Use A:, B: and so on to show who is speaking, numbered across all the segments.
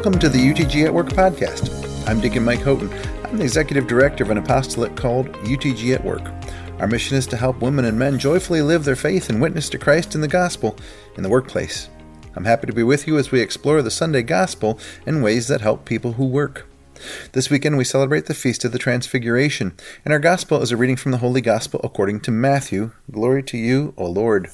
A: Welcome to the UTG at Work podcast. I'm Deacon Mike Houghton. I'm the executive director of an apostolate called UTG at Work. Our mission is to help women and men joyfully live their faith and witness to Christ in the gospel in the workplace. I'm happy to be with you as we explore the Sunday gospel in ways that help people who work. This weekend we celebrate the Feast of the Transfiguration, and our gospel is a reading from the Holy Gospel according to Matthew. Glory to you, O Lord.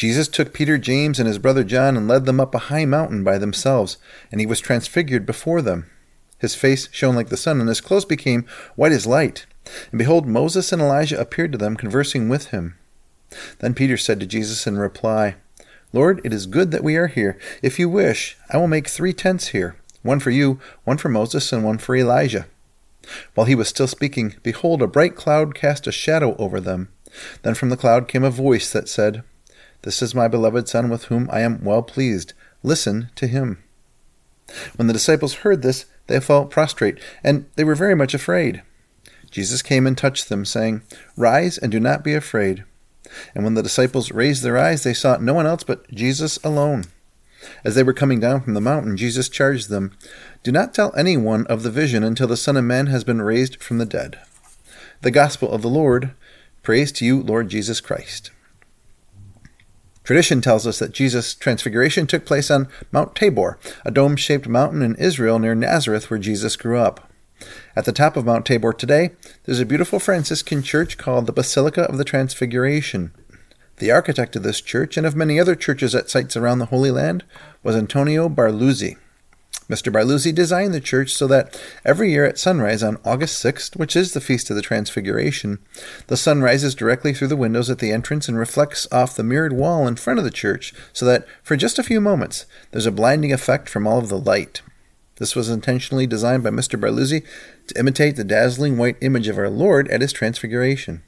A: Jesus took Peter, James, and his brother John and led them up a high mountain by themselves, and he was transfigured before them. His face shone like the sun, and his clothes became white as light. And behold, Moses and Elijah appeared to them, conversing with him. Then Peter said to Jesus in reply, Lord, it is good that we are here. If you wish, I will make three tents here one for you, one for Moses, and one for Elijah. While he was still speaking, behold, a bright cloud cast a shadow over them. Then from the cloud came a voice that said, this is my beloved Son with whom I am well pleased. Listen to him. When the disciples heard this, they fell prostrate, and they were very much afraid. Jesus came and touched them, saying, Rise and do not be afraid. And when the disciples raised their eyes, they saw no one else but Jesus alone. As they were coming down from the mountain, Jesus charged them, Do not tell anyone of the vision until the Son of Man has been raised from the dead. The Gospel of the Lord. Praise to you, Lord Jesus Christ. Tradition tells us that Jesus' transfiguration took place on Mount Tabor, a dome shaped mountain in Israel near Nazareth where Jesus grew up. At the top of Mount Tabor today, there's a beautiful Franciscan church called the Basilica of the Transfiguration. The architect of this church and of many other churches at sites around the Holy Land was Antonio Barluzzi. Mr. Barluzzi designed the church so that every year at sunrise on August 6th, which is the Feast of the Transfiguration, the sun rises directly through the windows at the entrance and reflects off the mirrored wall in front of the church, so that for just a few moments there's a blinding effect from all of the light. This was intentionally designed by Mr. Barluzzi to imitate the dazzling white image of our Lord at his transfiguration.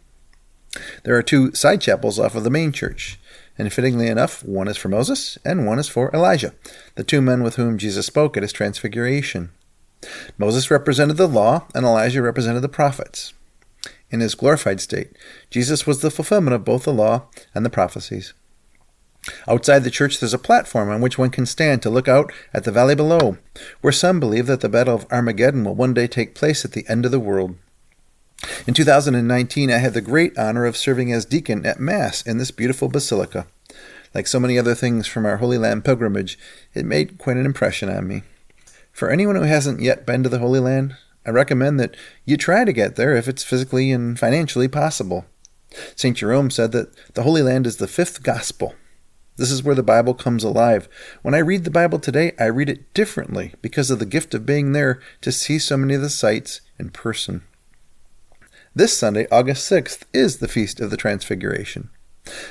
A: There are two side chapels off of the main church. And fittingly enough, one is for Moses and one is for Elijah, the two men with whom Jesus spoke at his transfiguration. Moses represented the law, and Elijah represented the prophets. In his glorified state, Jesus was the fulfillment of both the law and the prophecies. Outside the church, there's a platform on which one can stand to look out at the valley below, where some believe that the Battle of Armageddon will one day take place at the end of the world. In 2019, I had the great honor of serving as deacon at Mass in this beautiful basilica. Like so many other things from our Holy Land pilgrimage, it made quite an impression on me. For anyone who hasn't yet been to the Holy Land, I recommend that you try to get there if it's physically and financially possible. St. Jerome said that the Holy Land is the fifth gospel. This is where the Bible comes alive. When I read the Bible today, I read it differently because of the gift of being there to see so many of the sights in person. This Sunday, August 6th, is the Feast of the Transfiguration.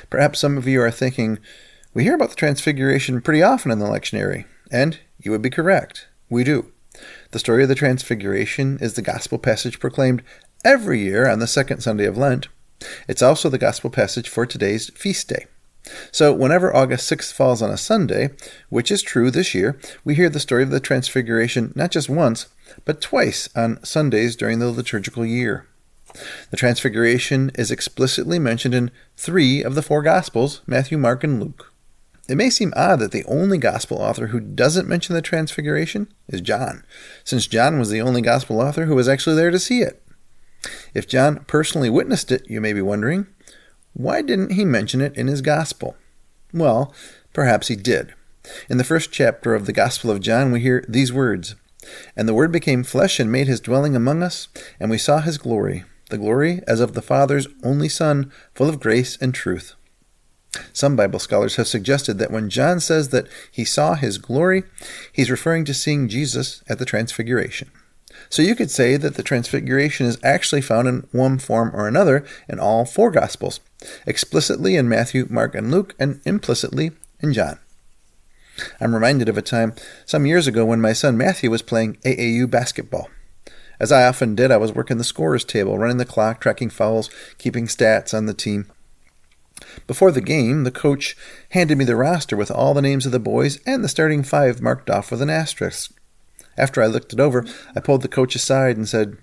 A: Perhaps some of you are thinking, we hear about the Transfiguration pretty often in the lectionary, and you would be correct. We do. The story of the Transfiguration is the gospel passage proclaimed every year on the second Sunday of Lent. It's also the gospel passage for today's feast day. So, whenever August 6th falls on a Sunday, which is true this year, we hear the story of the Transfiguration not just once, but twice on Sundays during the liturgical year. The Transfiguration is explicitly mentioned in three of the four Gospels Matthew, Mark, and Luke. It may seem odd that the only Gospel author who doesn't mention the Transfiguration is John, since John was the only Gospel author who was actually there to see it. If John personally witnessed it, you may be wondering, why didn't he mention it in his Gospel? Well, perhaps he did. In the first chapter of the Gospel of John, we hear these words And the Word became flesh and made his dwelling among us, and we saw his glory the glory as of the Father's only Son, full of grace and truth. Some Bible scholars have suggested that when John says that he saw his glory, he's referring to seeing Jesus at the Transfiguration. So you could say that the Transfiguration is actually found in one form or another in all four Gospels, explicitly in Matthew, Mark, and Luke, and implicitly in John. I'm reminded of a time some years ago when my son Matthew was playing AAU basketball. As I often did, I was working the scorer's table, running the clock, tracking fouls, keeping stats on the team. Before the game, the coach handed me the roster with all the names of the boys and the starting five marked off with an asterisk. After I looked it over, I pulled the coach aside and said,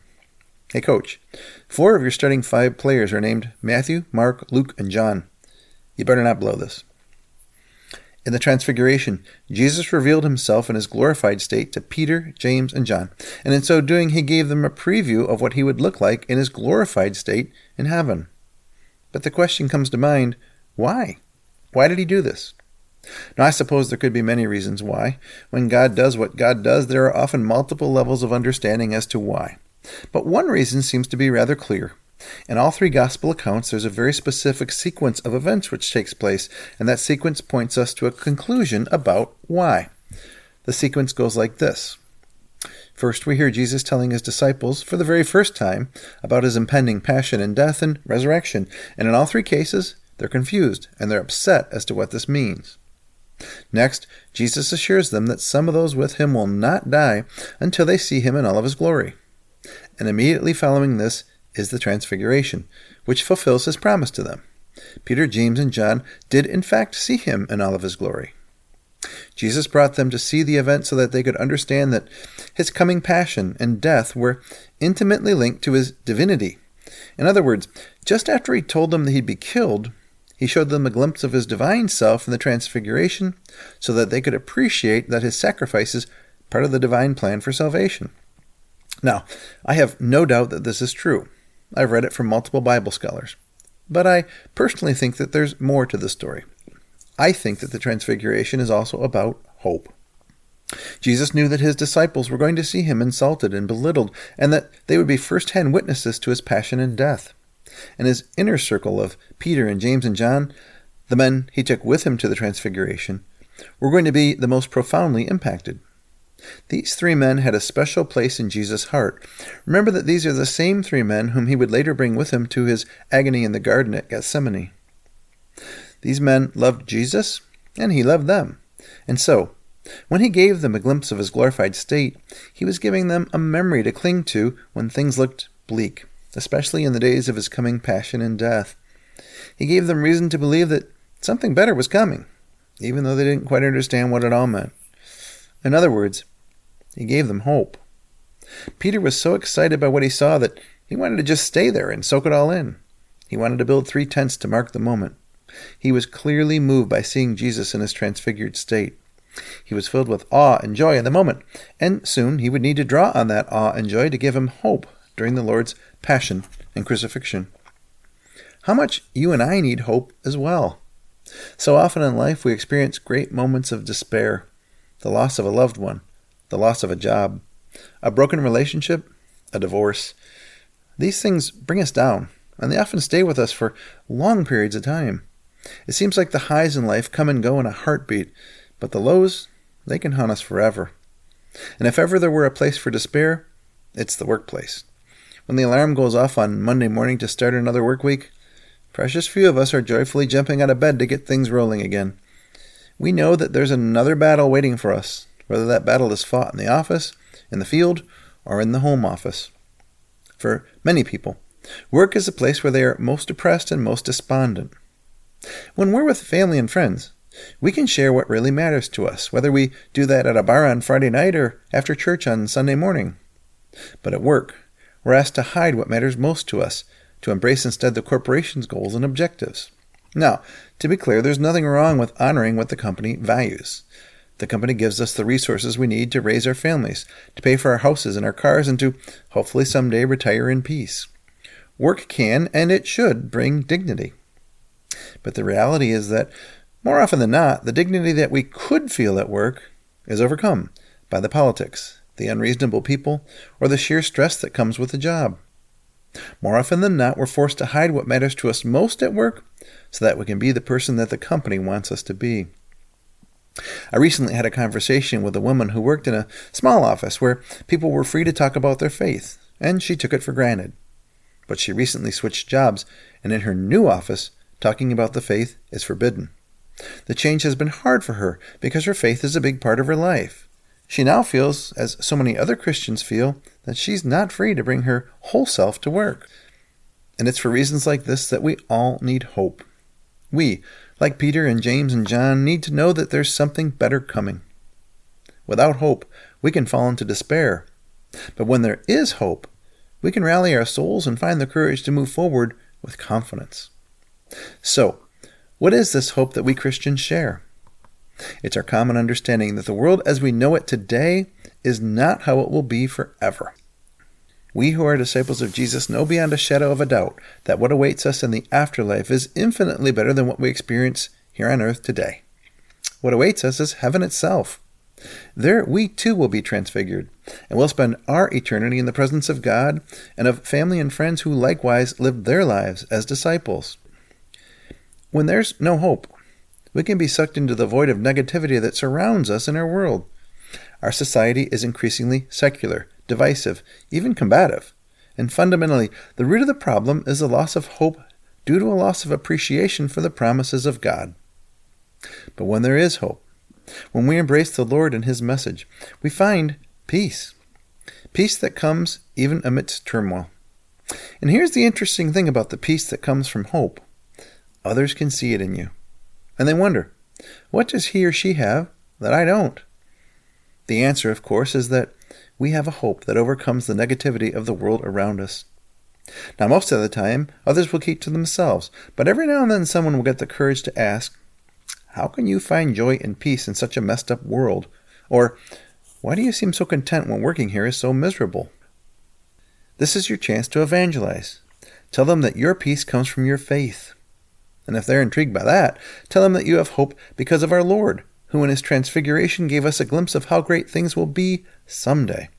A: Hey, coach, four of your starting five players are named Matthew, Mark, Luke, and John. You better not blow this. In the Transfiguration, Jesus revealed himself in his glorified state to Peter, James, and John, and in so doing, he gave them a preview of what he would look like in his glorified state in heaven. But the question comes to mind why? Why did he do this? Now, I suppose there could be many reasons why. When God does what God does, there are often multiple levels of understanding as to why. But one reason seems to be rather clear. In all three gospel accounts, there's a very specific sequence of events which takes place, and that sequence points us to a conclusion about why. The sequence goes like this. First, we hear Jesus telling his disciples, for the very first time, about his impending passion and death and resurrection, and in all three cases, they're confused and they're upset as to what this means. Next, Jesus assures them that some of those with him will not die until they see him in all of his glory. And immediately following this is the Transfiguration, which fulfills his promise to them. Peter, James, and John did in fact see him in all of his glory. Jesus brought them to see the event so that they could understand that his coming passion and death were intimately linked to his divinity. In other words, just after he told them that he'd be killed, he showed them a glimpse of his divine self in the Transfiguration so that they could appreciate that his sacrifice is part of the divine plan for salvation. Now, I have no doubt that this is true. I've read it from multiple Bible scholars. But I personally think that there's more to the story. I think that the Transfiguration is also about hope. Jesus knew that his disciples were going to see him insulted and belittled, and that they would be first hand witnesses to his passion and death and his inner circle of Peter and James and John, the men he took with him to the Transfiguration, were going to be the most profoundly impacted. These three men had a special place in Jesus' heart. Remember that these are the same three men whom he would later bring with him to his agony in the garden at Gethsemane. These men loved Jesus, and he loved them. And so, when he gave them a glimpse of his glorified state, he was giving them a memory to cling to when things looked bleak especially in the days of his coming passion and death. He gave them reason to believe that something better was coming, even though they didn't quite understand what it all meant. In other words, he gave them hope. Peter was so excited by what he saw that he wanted to just stay there and soak it all in. He wanted to build three tents to mark the moment. He was clearly moved by seeing Jesus in his transfigured state. He was filled with awe and joy in the moment, and soon he would need to draw on that awe and joy to give him hope during the Lord's passion and crucifixion. How much you and I need hope as well. So often in life we experience great moments of despair the loss of a loved one, the loss of a job, a broken relationship, a divorce. These things bring us down, and they often stay with us for long periods of time. It seems like the highs in life come and go in a heartbeat, but the lows, they can haunt us forever. And if ever there were a place for despair, it's the workplace. When the alarm goes off on Monday morning to start another work week, precious few of us are joyfully jumping out of bed to get things rolling again. We know that there's another battle waiting for us, whether that battle is fought in the office, in the field, or in the home office. For many people, work is the place where they are most depressed and most despondent. When we're with family and friends, we can share what really matters to us, whether we do that at a bar on Friday night or after church on Sunday morning. But at work, we're asked to hide what matters most to us, to embrace instead the corporation's goals and objectives. Now, to be clear, there's nothing wrong with honoring what the company values. The company gives us the resources we need to raise our families, to pay for our houses and our cars, and to hopefully someday retire in peace. Work can and it should bring dignity. But the reality is that more often than not, the dignity that we could feel at work is overcome by the politics, the unreasonable people, or the sheer stress that comes with the job. More often than not, we're forced to hide what matters to us most at work so that we can be the person that the company wants us to be. I recently had a conversation with a woman who worked in a small office where people were free to talk about their faith, and she took it for granted. But she recently switched jobs, and in her new office, talking about the faith is forbidden. The change has been hard for her because her faith is a big part of her life. She now feels, as so many other Christians feel, that she's not free to bring her whole self to work. And it's for reasons like this that we all need hope. We, like Peter and James and John, need to know that there's something better coming. Without hope, we can fall into despair. But when there is hope, we can rally our souls and find the courage to move forward with confidence. So, what is this hope that we Christians share? It's our common understanding that the world as we know it today is not how it will be forever. We who are disciples of Jesus know beyond a shadow of a doubt that what awaits us in the afterlife is infinitely better than what we experience here on earth today. What awaits us is heaven itself. There we too will be transfigured, and will spend our eternity in the presence of God and of family and friends who likewise lived their lives as disciples. When there's no hope, we can be sucked into the void of negativity that surrounds us in our world. Our society is increasingly secular, divisive, even combative. And fundamentally, the root of the problem is a loss of hope due to a loss of appreciation for the promises of God. But when there is hope, when we embrace the Lord and His message, we find peace. Peace that comes even amidst turmoil. And here's the interesting thing about the peace that comes from hope others can see it in you. And they wonder, what does he or she have that I don't? The answer, of course, is that we have a hope that overcomes the negativity of the world around us. Now, most of the time, others will keep to themselves, but every now and then someone will get the courage to ask, how can you find joy and peace in such a messed up world? Or, why do you seem so content when working here is so miserable? This is your chance to evangelize. Tell them that your peace comes from your faith. And if they're intrigued by that, tell them that you have hope because of our Lord, who in his transfiguration gave us a glimpse of how great things will be someday.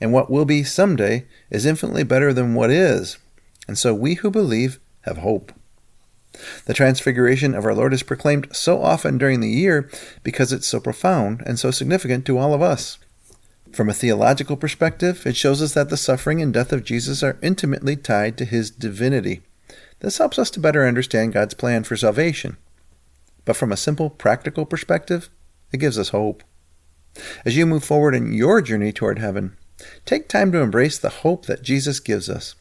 A: And what will be someday is infinitely better than what is. And so we who believe have hope. The transfiguration of our Lord is proclaimed so often during the year because it's so profound and so significant to all of us. From a theological perspective, it shows us that the suffering and death of Jesus are intimately tied to his divinity. This helps us to better understand God's plan for salvation. But from a simple, practical perspective, it gives us hope. As you move forward in your journey toward heaven, take time to embrace the hope that Jesus gives us.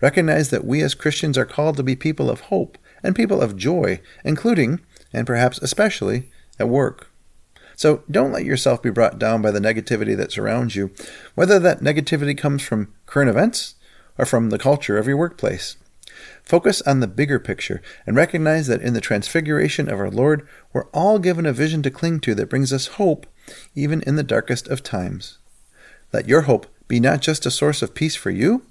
A: Recognize that we as Christians are called to be people of hope and people of joy, including, and perhaps especially, at work. So don't let yourself be brought down by the negativity that surrounds you, whether that negativity comes from current events or from the culture of your workplace. Focus on the bigger picture and recognize that in the transfiguration of our Lord, we're all given a vision to cling to that brings us hope even in the darkest of times. Let your hope be not just a source of peace for you,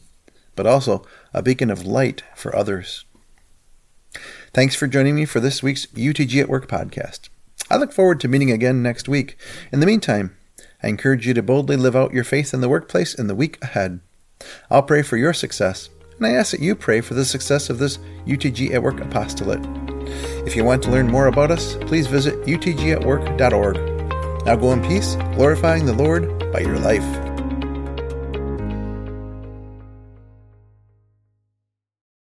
A: but also a beacon of light for others. Thanks for joining me for this week's UTG at Work podcast. I look forward to meeting again next week. In the meantime, I encourage you to boldly live out your faith in the workplace in the week ahead. I'll pray for your success, and I ask that you pray for the success of this UTG at Work apostolate. If you want to learn more about us, please visit utgatwork.org. Now go in peace, glorifying the Lord by your life.